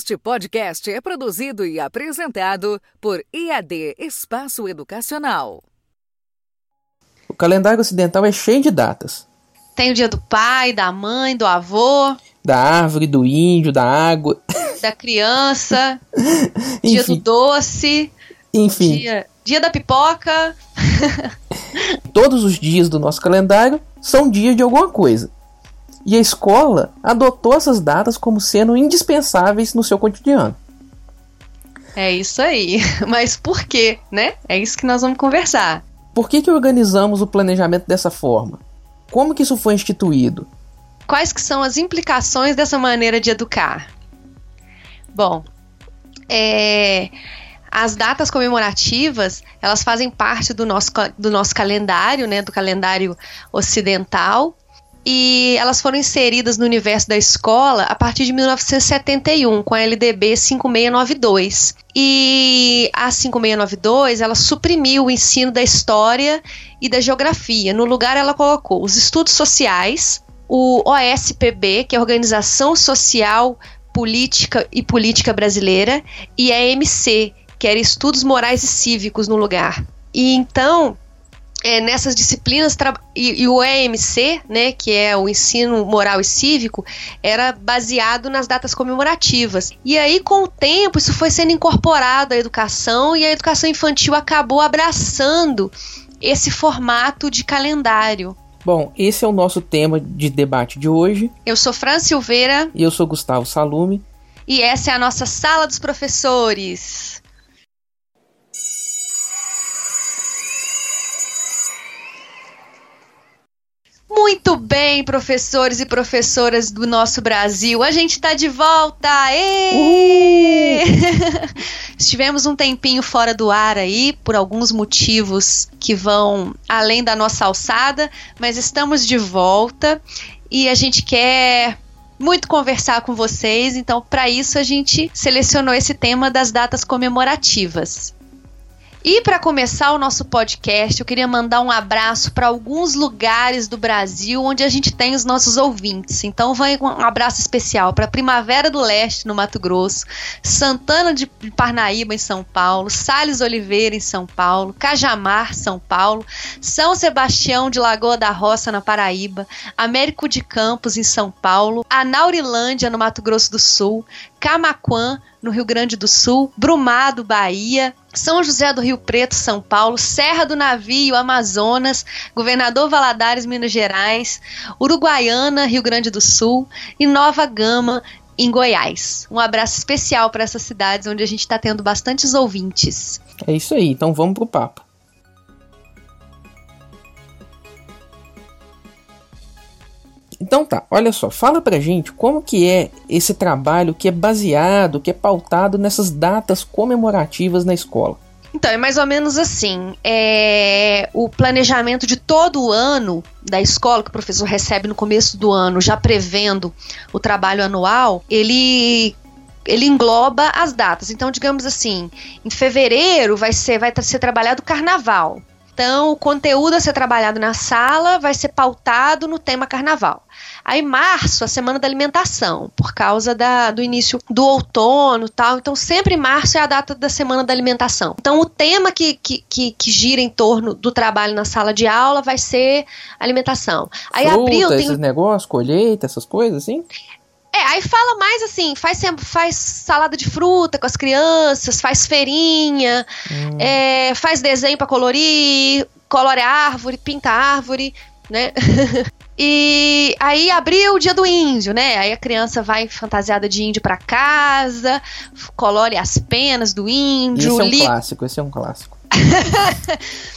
Este podcast é produzido e apresentado por IAD Espaço Educacional. O calendário ocidental é cheio de datas. Tem o dia do pai, da mãe, do avô, Da árvore, do índio, da água. da criança, dia do doce, enfim dia, dia da pipoca. todos os dias do nosso calendário são dias de alguma coisa. E a escola adotou essas datas como sendo indispensáveis no seu cotidiano. É isso aí. Mas por quê, né? É isso que nós vamos conversar. Por que, que organizamos o planejamento dessa forma? Como que isso foi instituído? Quais que são as implicações dessa maneira de educar? Bom, é, as datas comemorativas, elas fazem parte do nosso, do nosso calendário, né, do calendário ocidental, e elas foram inseridas no universo da escola a partir de 1971, com a LDB 5692. E a 5692, ela suprimiu o ensino da história e da geografia. No lugar, ela colocou os estudos sociais, o OSPB, que é a Organização Social, Política e Política Brasileira, e a MC, que era Estudos Morais e Cívicos no lugar. E então, é, nessas disciplinas, e, e o EMC, né, que é o ensino moral e cívico, era baseado nas datas comemorativas. E aí, com o tempo, isso foi sendo incorporado à educação e a educação infantil acabou abraçando esse formato de calendário. Bom, esse é o nosso tema de debate de hoje. Eu sou Fran Silveira E eu sou Gustavo Salume. e essa é a nossa sala dos professores. Muito bem, professores e professoras do nosso Brasil. A gente está de volta! Estivemos um tempinho fora do ar aí, por alguns motivos que vão além da nossa alçada, mas estamos de volta e a gente quer muito conversar com vocês, então para isso a gente selecionou esse tema das datas comemorativas. E para começar o nosso podcast, eu queria mandar um abraço para alguns lugares do Brasil onde a gente tem os nossos ouvintes. Então vai um abraço especial para Primavera do Leste, no Mato Grosso, Santana de Parnaíba, em São Paulo, Sales Oliveira, em São Paulo, Cajamar, São Paulo, São Sebastião de Lagoa da Roça, na Paraíba, Américo de Campos, em São Paulo, Anaurilândia, no Mato Grosso do Sul, Camaquã, no Rio Grande do Sul, Brumado, Bahia, São José do Rio Preto, São Paulo, Serra do Navio, Amazonas, Governador Valadares, Minas Gerais, Uruguaiana, Rio Grande do Sul e Nova Gama, em Goiás. Um abraço especial para essas cidades onde a gente está tendo bastantes ouvintes. É isso aí, então vamos pro papo. Então tá, olha só, fala pra gente como que é esse trabalho que é baseado, que é pautado nessas datas comemorativas na escola. Então, é mais ou menos assim. É, o planejamento de todo o ano da escola, que o professor recebe no começo do ano, já prevendo o trabalho anual, ele. Ele engloba as datas. Então, digamos assim, em fevereiro vai ser, vai ser trabalhado o carnaval. Então, o conteúdo a ser trabalhado na sala vai ser pautado no tema carnaval. Aí, março, a semana da alimentação, por causa da, do início do outono e tal. Então, sempre março é a data da semana da alimentação. Então, o tema que, que, que, que gira em torno do trabalho na sala de aula vai ser alimentação. Aí, Fruta, abril tem esses negócios, colheita, essas coisas assim? É, aí fala mais assim, faz, sempre- faz salada de fruta com as crianças, faz feirinha, é, faz desenho pra colorir, colore a árvore, pinta a árvore, né? e aí abriu o dia do índio, né? Aí a criança vai fantasiada de índio pra casa, colore as penas do índio, Esse é um li- clássico, esse é um clássico.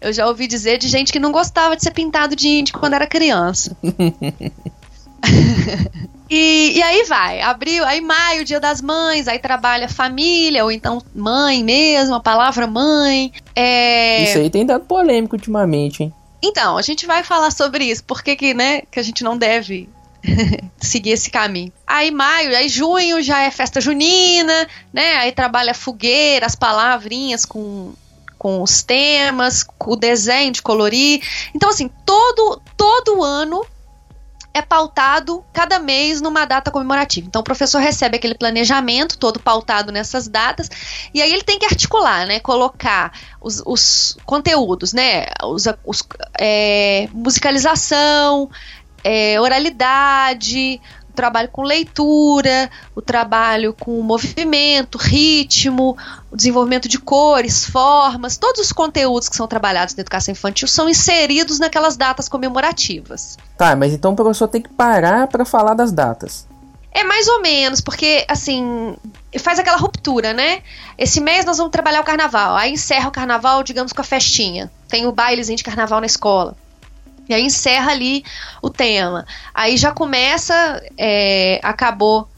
Eu já ouvi dizer de gente que não gostava de ser pintado de índio quando era criança. e, e aí vai, abril, aí maio, dia das mães, aí trabalha família, ou então mãe mesmo, a palavra mãe. É... Isso aí tem dado polêmico ultimamente, hein? Então, a gente vai falar sobre isso, porque que, né, que a gente não deve seguir esse caminho. Aí maio, aí junho já é festa junina, né? Aí trabalha fogueira, as palavrinhas com com os temas, com o desenho de colorir. Então assim, todo todo ano é pautado cada mês numa data comemorativa. Então o professor recebe aquele planejamento todo pautado nessas datas e aí ele tem que articular, né? Colocar os, os conteúdos, né? Os, os é, musicalização, é, oralidade, o trabalho com leitura, o trabalho com movimento, ritmo, o desenvolvimento de cores, formas, todos os conteúdos que são trabalhados na educação infantil são inseridos naquelas datas comemorativas. Tá, mas então o professor tem que parar para falar das datas. É mais ou menos, porque assim, faz aquela ruptura, né? Esse mês nós vamos trabalhar o carnaval, aí encerra o carnaval, digamos, com a festinha. Tem o bailezinho de carnaval na escola. E aí encerra ali o tema. Aí já começa, é, acabou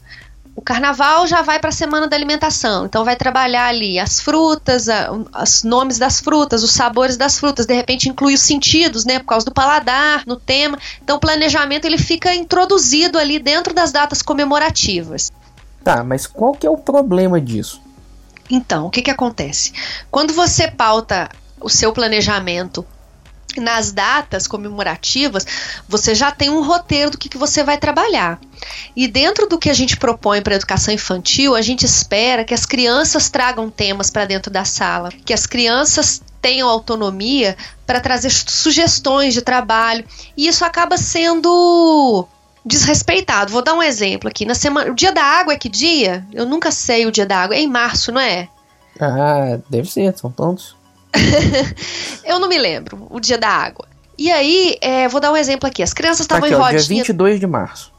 o carnaval, já vai para a semana da alimentação. Então vai trabalhar ali as frutas, a, os nomes das frutas, os sabores das frutas. De repente inclui os sentidos, né? Por causa do paladar, no tema. Então o planejamento ele fica introduzido ali dentro das datas comemorativas. Tá, mas qual que é o problema disso? Então, o que que acontece? Quando você pauta o seu planejamento nas datas comemorativas, você já tem um roteiro do que, que você vai trabalhar. E dentro do que a gente propõe para a educação infantil, a gente espera que as crianças tragam temas para dentro da sala, que as crianças tenham autonomia para trazer sugestões de trabalho. E isso acaba sendo desrespeitado. Vou dar um exemplo aqui. Na semana, o Dia da Água é que dia? Eu nunca sei o Dia da Água. É em março, não é? Ah, deve ser, são tantos. eu não me lembro, o dia da água. E aí, é, vou dar um exemplo aqui. As crianças estavam tá em rodinha. Dia 22 de março.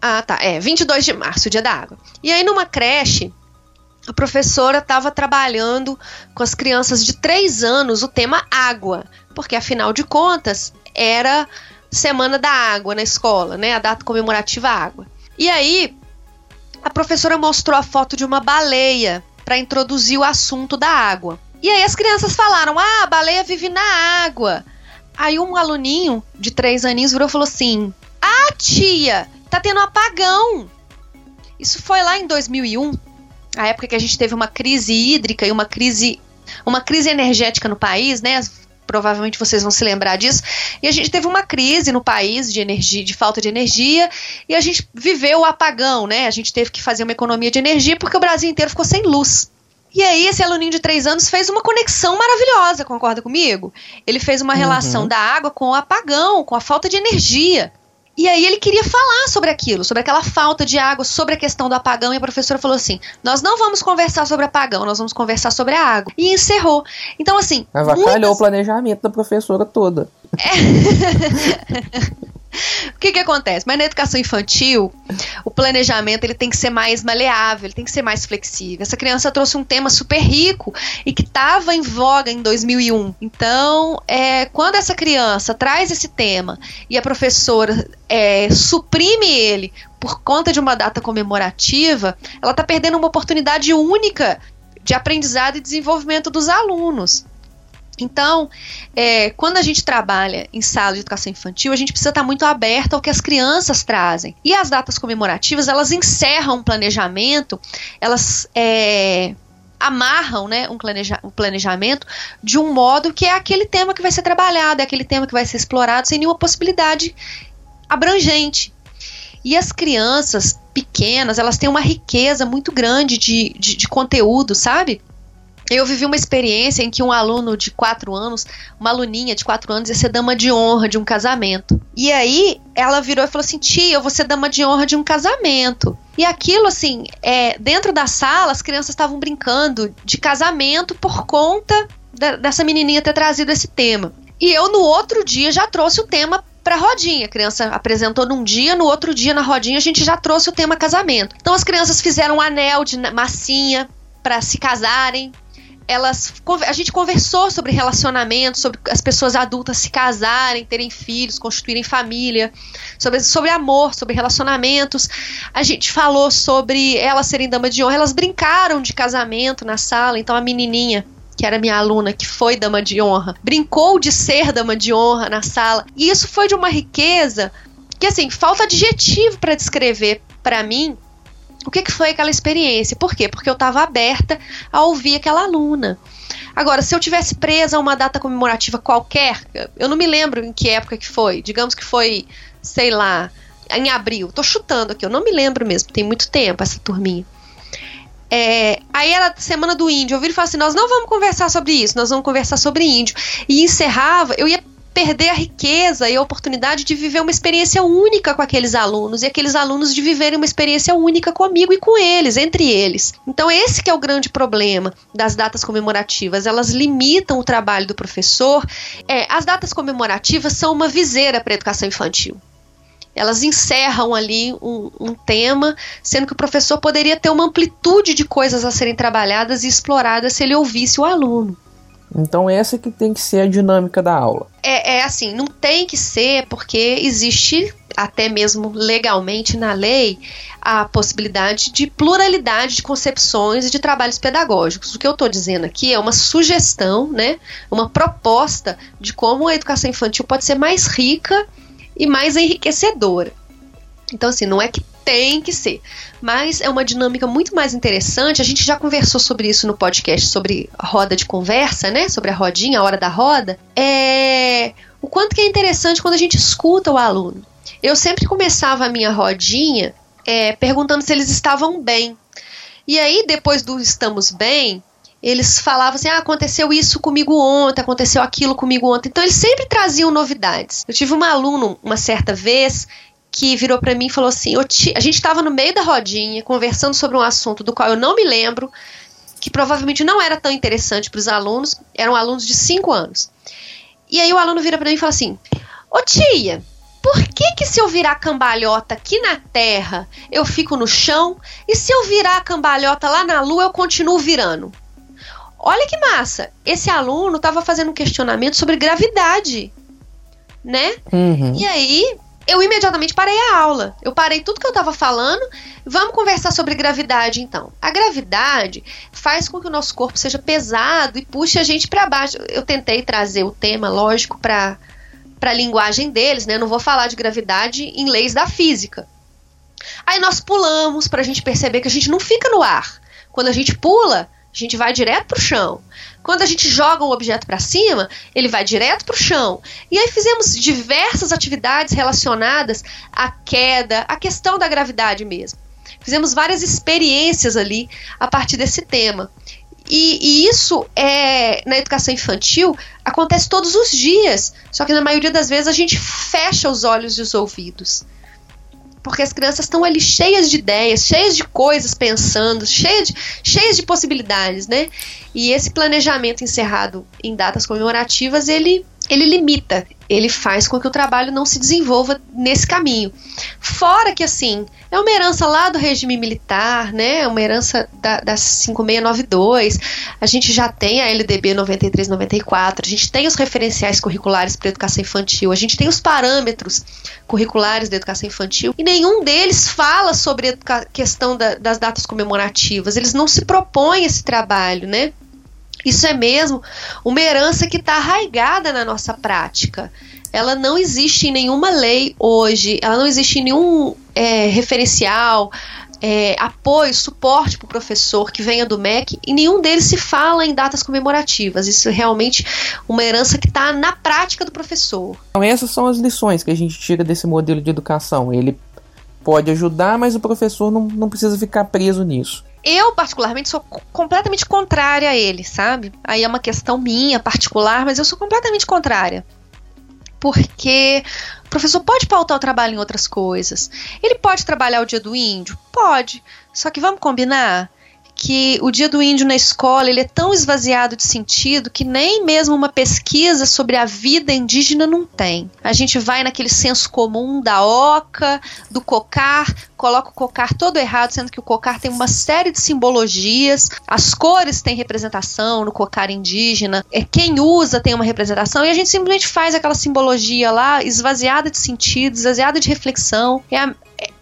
Ah, tá. É, 22 de março, o dia da água. E aí, numa creche, a professora estava trabalhando com as crianças de 3 anos o tema água. Porque, afinal de contas, era Semana da Água na escola, né? A data comemorativa água. E aí, a professora mostrou a foto de uma baleia para introduzir o assunto da água. E aí as crianças falaram: ah, a baleia vive na água. Aí um aluninho de três aninhos virou e falou assim: ah, tia, tá tendo apagão. Isso foi lá em 2001, a época que a gente teve uma crise hídrica e uma crise, uma crise energética no país, né? Provavelmente vocês vão se lembrar disso. E a gente teve uma crise no país de energia, de falta de energia, e a gente viveu o apagão, né? A gente teve que fazer uma economia de energia porque o Brasil inteiro ficou sem luz. E aí, esse aluninho de três anos fez uma conexão maravilhosa, concorda comigo? Ele fez uma uhum. relação da água com o apagão, com a falta de energia. E aí ele queria falar sobre aquilo, sobre aquela falta de água, sobre a questão do apagão, e a professora falou assim: Nós não vamos conversar sobre apagão, nós vamos conversar sobre a água. E encerrou. Então, assim. Avacalhou muitas... o planejamento da professora toda. É. o que, que acontece? Mas na educação infantil, o planejamento ele tem que ser mais maleável, ele tem que ser mais flexível. Essa criança trouxe um tema super rico e que estava em voga em 2001. Então, é, quando essa criança traz esse tema e a professora é, suprime ele por conta de uma data comemorativa, ela está perdendo uma oportunidade única de aprendizado e desenvolvimento dos alunos. Então, é, quando a gente trabalha em sala de educação infantil, a gente precisa estar muito aberto ao que as crianças trazem. E as datas comemorativas, elas encerram um planejamento, elas é, amarram né, um, planeja um planejamento de um modo que é aquele tema que vai ser trabalhado, é aquele tema que vai ser explorado sem nenhuma possibilidade abrangente. E as crianças pequenas, elas têm uma riqueza muito grande de, de, de conteúdo, sabe? Eu vivi uma experiência em que um aluno de quatro anos, uma aluninha de quatro anos, ia ser dama de honra de um casamento. E aí ela virou e falou assim: Tia, eu vou ser dama de honra de um casamento. E aquilo, assim, é, dentro da sala, as crianças estavam brincando de casamento por conta da, dessa menininha ter trazido esse tema. E eu, no outro dia, já trouxe o tema para rodinha. A criança apresentou num dia, no outro dia, na rodinha, a gente já trouxe o tema casamento. Então, as crianças fizeram um anel de massinha para se casarem, elas a gente conversou sobre relacionamento, sobre as pessoas adultas se casarem, terem filhos, constituírem família, sobre, sobre amor, sobre relacionamentos. A gente falou sobre elas serem dama de honra, elas brincaram de casamento na sala, então a menininha que era minha aluna, que foi dama de honra, brincou de ser dama de honra na sala. E isso foi de uma riqueza que, assim, falta adjetivo para descrever para mim o que, que foi aquela experiência? Por quê? Porque eu estava aberta a ouvir aquela aluna. Agora, se eu tivesse presa a uma data comemorativa qualquer, eu não me lembro em que época que foi. Digamos que foi, sei lá, em abril. Tô chutando aqui, eu não me lembro mesmo, tem muito tempo essa turminha. É, aí era semana do índio, eu e falava assim: nós não vamos conversar sobre isso, nós vamos conversar sobre índio. E encerrava, eu ia perder a riqueza e a oportunidade de viver uma experiência única com aqueles alunos e aqueles alunos de viverem uma experiência única comigo e com eles, entre eles. Então esse que é o grande problema das datas comemorativas, elas limitam o trabalho do professor. É, as datas comemorativas são uma viseira para a educação infantil elas encerram ali um, um, tema, sendo que o professor poderia ter uma amplitude de coisas a serem trabalhadas e exploradas se ele ouvisse o aluno. Então essa que tem que ser a dinâmica da aula. É, é assim, não tem que ser porque existe até mesmo legalmente na lei a possibilidade de pluralidade de concepções e de trabalhos pedagógicos. O que eu estou dizendo aqui é uma sugestão, né, uma proposta de como a educação infantil pode ser mais rica e mais enriquecedora. Então, assim, não é que tem que ser. Mas é uma dinâmica muito mais interessante. A gente já conversou sobre isso no podcast, sobre roda de conversa, né? Sobre a rodinha, a hora da roda. É o quanto que é interessante quando a gente escuta o aluno. Eu sempre começava a minha rodinha é, perguntando se eles estavam bem. E aí, depois do estamos bem, eles falavam assim: ah, aconteceu isso comigo ontem, aconteceu aquilo comigo ontem. Então, eles sempre traziam novidades. Eu tive um aluno, uma certa vez, que virou para mim e falou assim: a gente estava no meio da rodinha conversando sobre um assunto do qual eu não me lembro, que provavelmente não era tão interessante para os alunos, eram alunos de 5 anos. E aí o aluno vira para mim e fala assim: Ô tia, por que, que se eu virar cambalhota aqui na Terra eu fico no chão e se eu virar cambalhota lá na Lua eu continuo virando? Olha que massa! Esse aluno estava fazendo um questionamento sobre gravidade, né? Uhum. E aí eu imediatamente parei a aula. Eu parei tudo que eu estava falando. Vamos conversar sobre gravidade, então. A gravidade faz com que o nosso corpo seja pesado e puxe a gente para baixo. Eu tentei trazer o tema, lógico, para para a linguagem deles, né? Eu não vou falar de gravidade em leis da física. Aí nós pulamos para a gente perceber que a gente não fica no ar. Quando a gente pula, a gente vai direto para o chão. Quando a gente joga um objeto para cima, ele vai direto para o chão. E aí fizemos diversas atividades relacionadas à queda, à questão da gravidade mesmo. Fizemos várias experiências ali a partir desse tema. E, e, isso é na educação infantil acontece todos os dias, só que na maioria das vezes a gente fecha os olhos e os ouvidos porque as crianças estão ali cheias de ideias, cheias de coisas pensando, cheias de, cheias de possibilidades, né? E esse planejamento encerrado em datas comemorativas, ele, ele limita, ele faz com que o trabalho não se desenvolva nesse caminho. Fora que, assim, é uma herança lá do regime militar, né? É uma herança da, da 5692. A gente já tem a LDB 9394, a gente tem os referenciais curriculares para educação infantil, a gente tem os parâmetros curriculares da educação infantil e nenhum deles fala sobre a questão da, das datas comemorativas. Eles não se propõem esse trabalho, né? Isso é mesmo uma herança que está arraigada na nossa prática. Ela não existe em nenhuma lei hoje, ela não existe em nenhum é, referencial, é, apoio, suporte para o professor que venha do MEC, e nenhum deles se fala em datas comemorativas. Isso é realmente uma herança que está na prática do professor. Então, essas são as lições que a gente tira desse modelo de educação. Ele pode ajudar, mas o professor não, não precisa ficar preso nisso. Eu, particularmente, sou completamente contrária a ele, sabe? Aí é uma questão minha, particular, mas eu sou completamente contrária. Porque o professor pode pautar o trabalho em outras coisas. Ele pode trabalhar o dia do índio? Pode. Só que vamos combinar? Que o Dia do Índio na escola ele é tão esvaziado de sentido que nem mesmo uma pesquisa sobre a vida indígena não tem. A gente vai naquele senso comum da oca, do cocar, coloca o cocar todo errado, sendo que o cocar tem uma série de simbologias, as cores têm representação no cocar indígena, é quem usa tem uma representação e a gente simplesmente faz aquela simbologia lá esvaziada de sentido, esvaziada de reflexão. É a,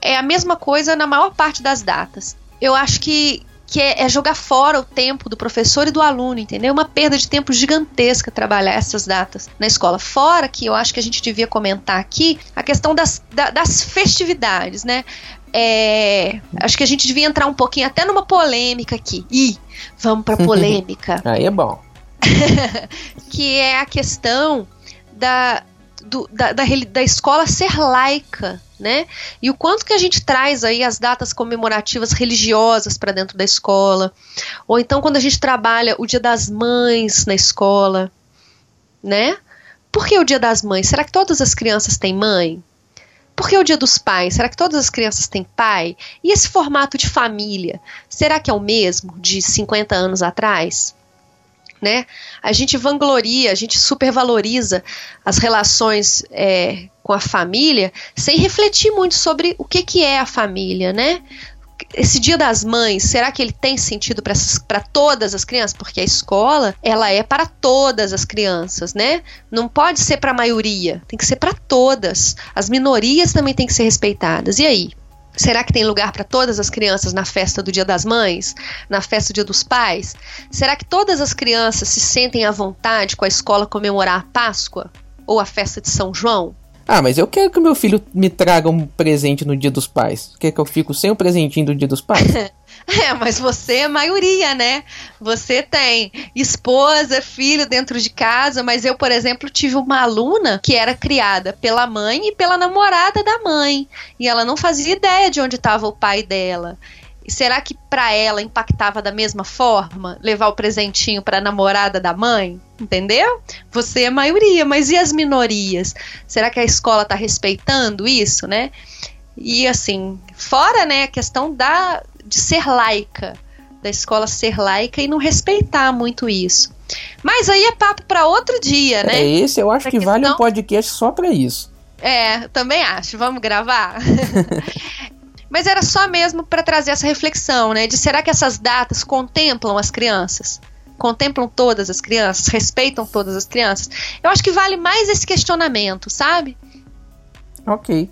é a mesma coisa na maior parte das datas. Eu acho que que é, é, jogar fora o tempo do professor e do aluno, entendeu? Uma perda de tempo gigantesca trabalhar essas datas na escola. Fora que eu acho que a gente devia comentar aqui a questão das, da, das festividades, né? É, acho que a gente devia entrar um pouquinho até numa polêmica aqui. Ih, vamos pra polêmica. Aí é bom. que é a questão da, do, da, da, da escola ser laica né? E o quanto que a gente traz aí as datas comemorativas religiosas para dentro da escola, ou então quando a gente trabalha o Dia das Mães na escola, né? Por que o Dia das Mães? Será que todas as crianças têm mãe? Por que o Dia dos Pais? Será que todas as crianças têm pai? E esse formato de família, será que é o mesmo de 50 anos atrás? Né? A gente vangloria, a gente supervaloriza as relações é, com a família sem refletir muito sobre o que, que é a família, né? esse dia das mães, será que ele tem sentido para todas as crianças? Porque a escola, ela é para todas as crianças, né? Não pode ser para a maioria, tem que ser para todas. As minorias também têm que ser respeitadas. E aí? Será que tem lugar para todas as crianças na festa do Dia das Mães, na festa do Dia dos Pais? Será que todas as crianças se sentem à vontade com a escola comemorar a Páscoa ou a festa de São João? Ah, mas eu quero que meu filho me traga um presente no dia dos pais. Quer que eu fico sem o presentinho do dia dos pais? é, mas você é maioria, né? Você tem esposa, filho dentro de casa, mas eu, por exemplo, tive uma aluna que era criada pela mãe e pela namorada da mãe. E ela não fazia ideia de onde estava o pai dela. E será que para ela impactava da mesma forma levar o presentinho para a namorada da mãe? Entendeu? Você é a maioria, mas e as minorias? Será que a escola está respeitando isso, né? E assim, fora, né, a questão da de ser laica, da escola ser laica e não respeitar muito isso. Mas aí é papo para outro dia, né? É esse, eu acho que questão... vale um podcast só para isso. É, também acho. Vamos gravar? Mas era só mesmo para trazer essa reflexão, né? De será que essas datas contemplam as crianças? Contemplam todas as crianças? Respeitam todas as crianças? Eu acho que vale mais esse questionamento, sabe? Ok.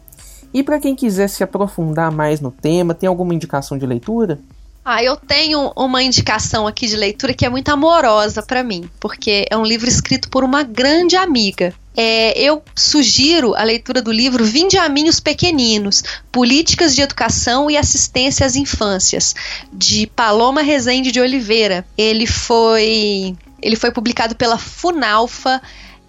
E para quem quiser se aprofundar mais no tema, tem alguma indicação de leitura? Ah, eu tenho uma indicação aqui de leitura que é muito amorosa para mim, porque é um livro escrito por uma grande amiga. É, eu sugiro a leitura do livro Vinde a Mim os Pequeninos, Políticas de Educação e Assistência às Infâncias, de Paloma Rezende de Oliveira. Ele foi, ele foi publicado pela Funalfa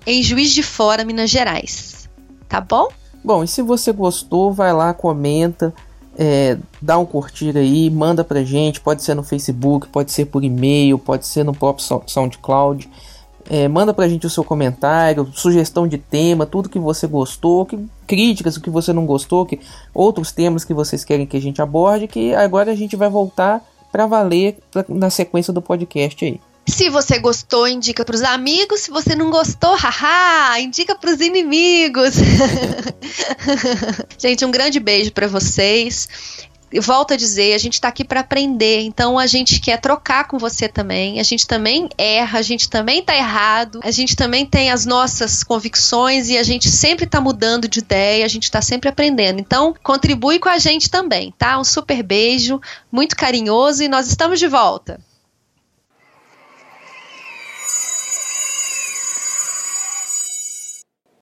em Juiz de Fora, Minas Gerais. Tá bom? Bom, e se você gostou, vai lá, comenta, é, dá um curtir aí, manda pra gente, pode ser no Facebook, pode ser por e-mail, pode ser no próprio SoundCloud. É, manda pra gente o seu comentário, sugestão de tema, tudo que você gostou, que, críticas, o que você não gostou, que outros temas que vocês querem que a gente aborde, que agora a gente vai voltar para valer pra, na sequência do podcast aí. Se você gostou, indica para os amigos. Se você não gostou, haha, indica para os inimigos. gente, um grande beijo para vocês. Volto a dizer, a gente está aqui para aprender, então a gente quer trocar com você também. A gente também erra, a gente também está errado, a gente também tem as nossas convicções e a gente sempre está mudando de ideia, a gente está sempre aprendendo. Então, contribui com a gente também, tá? Um super beijo, muito carinhoso e nós estamos de volta.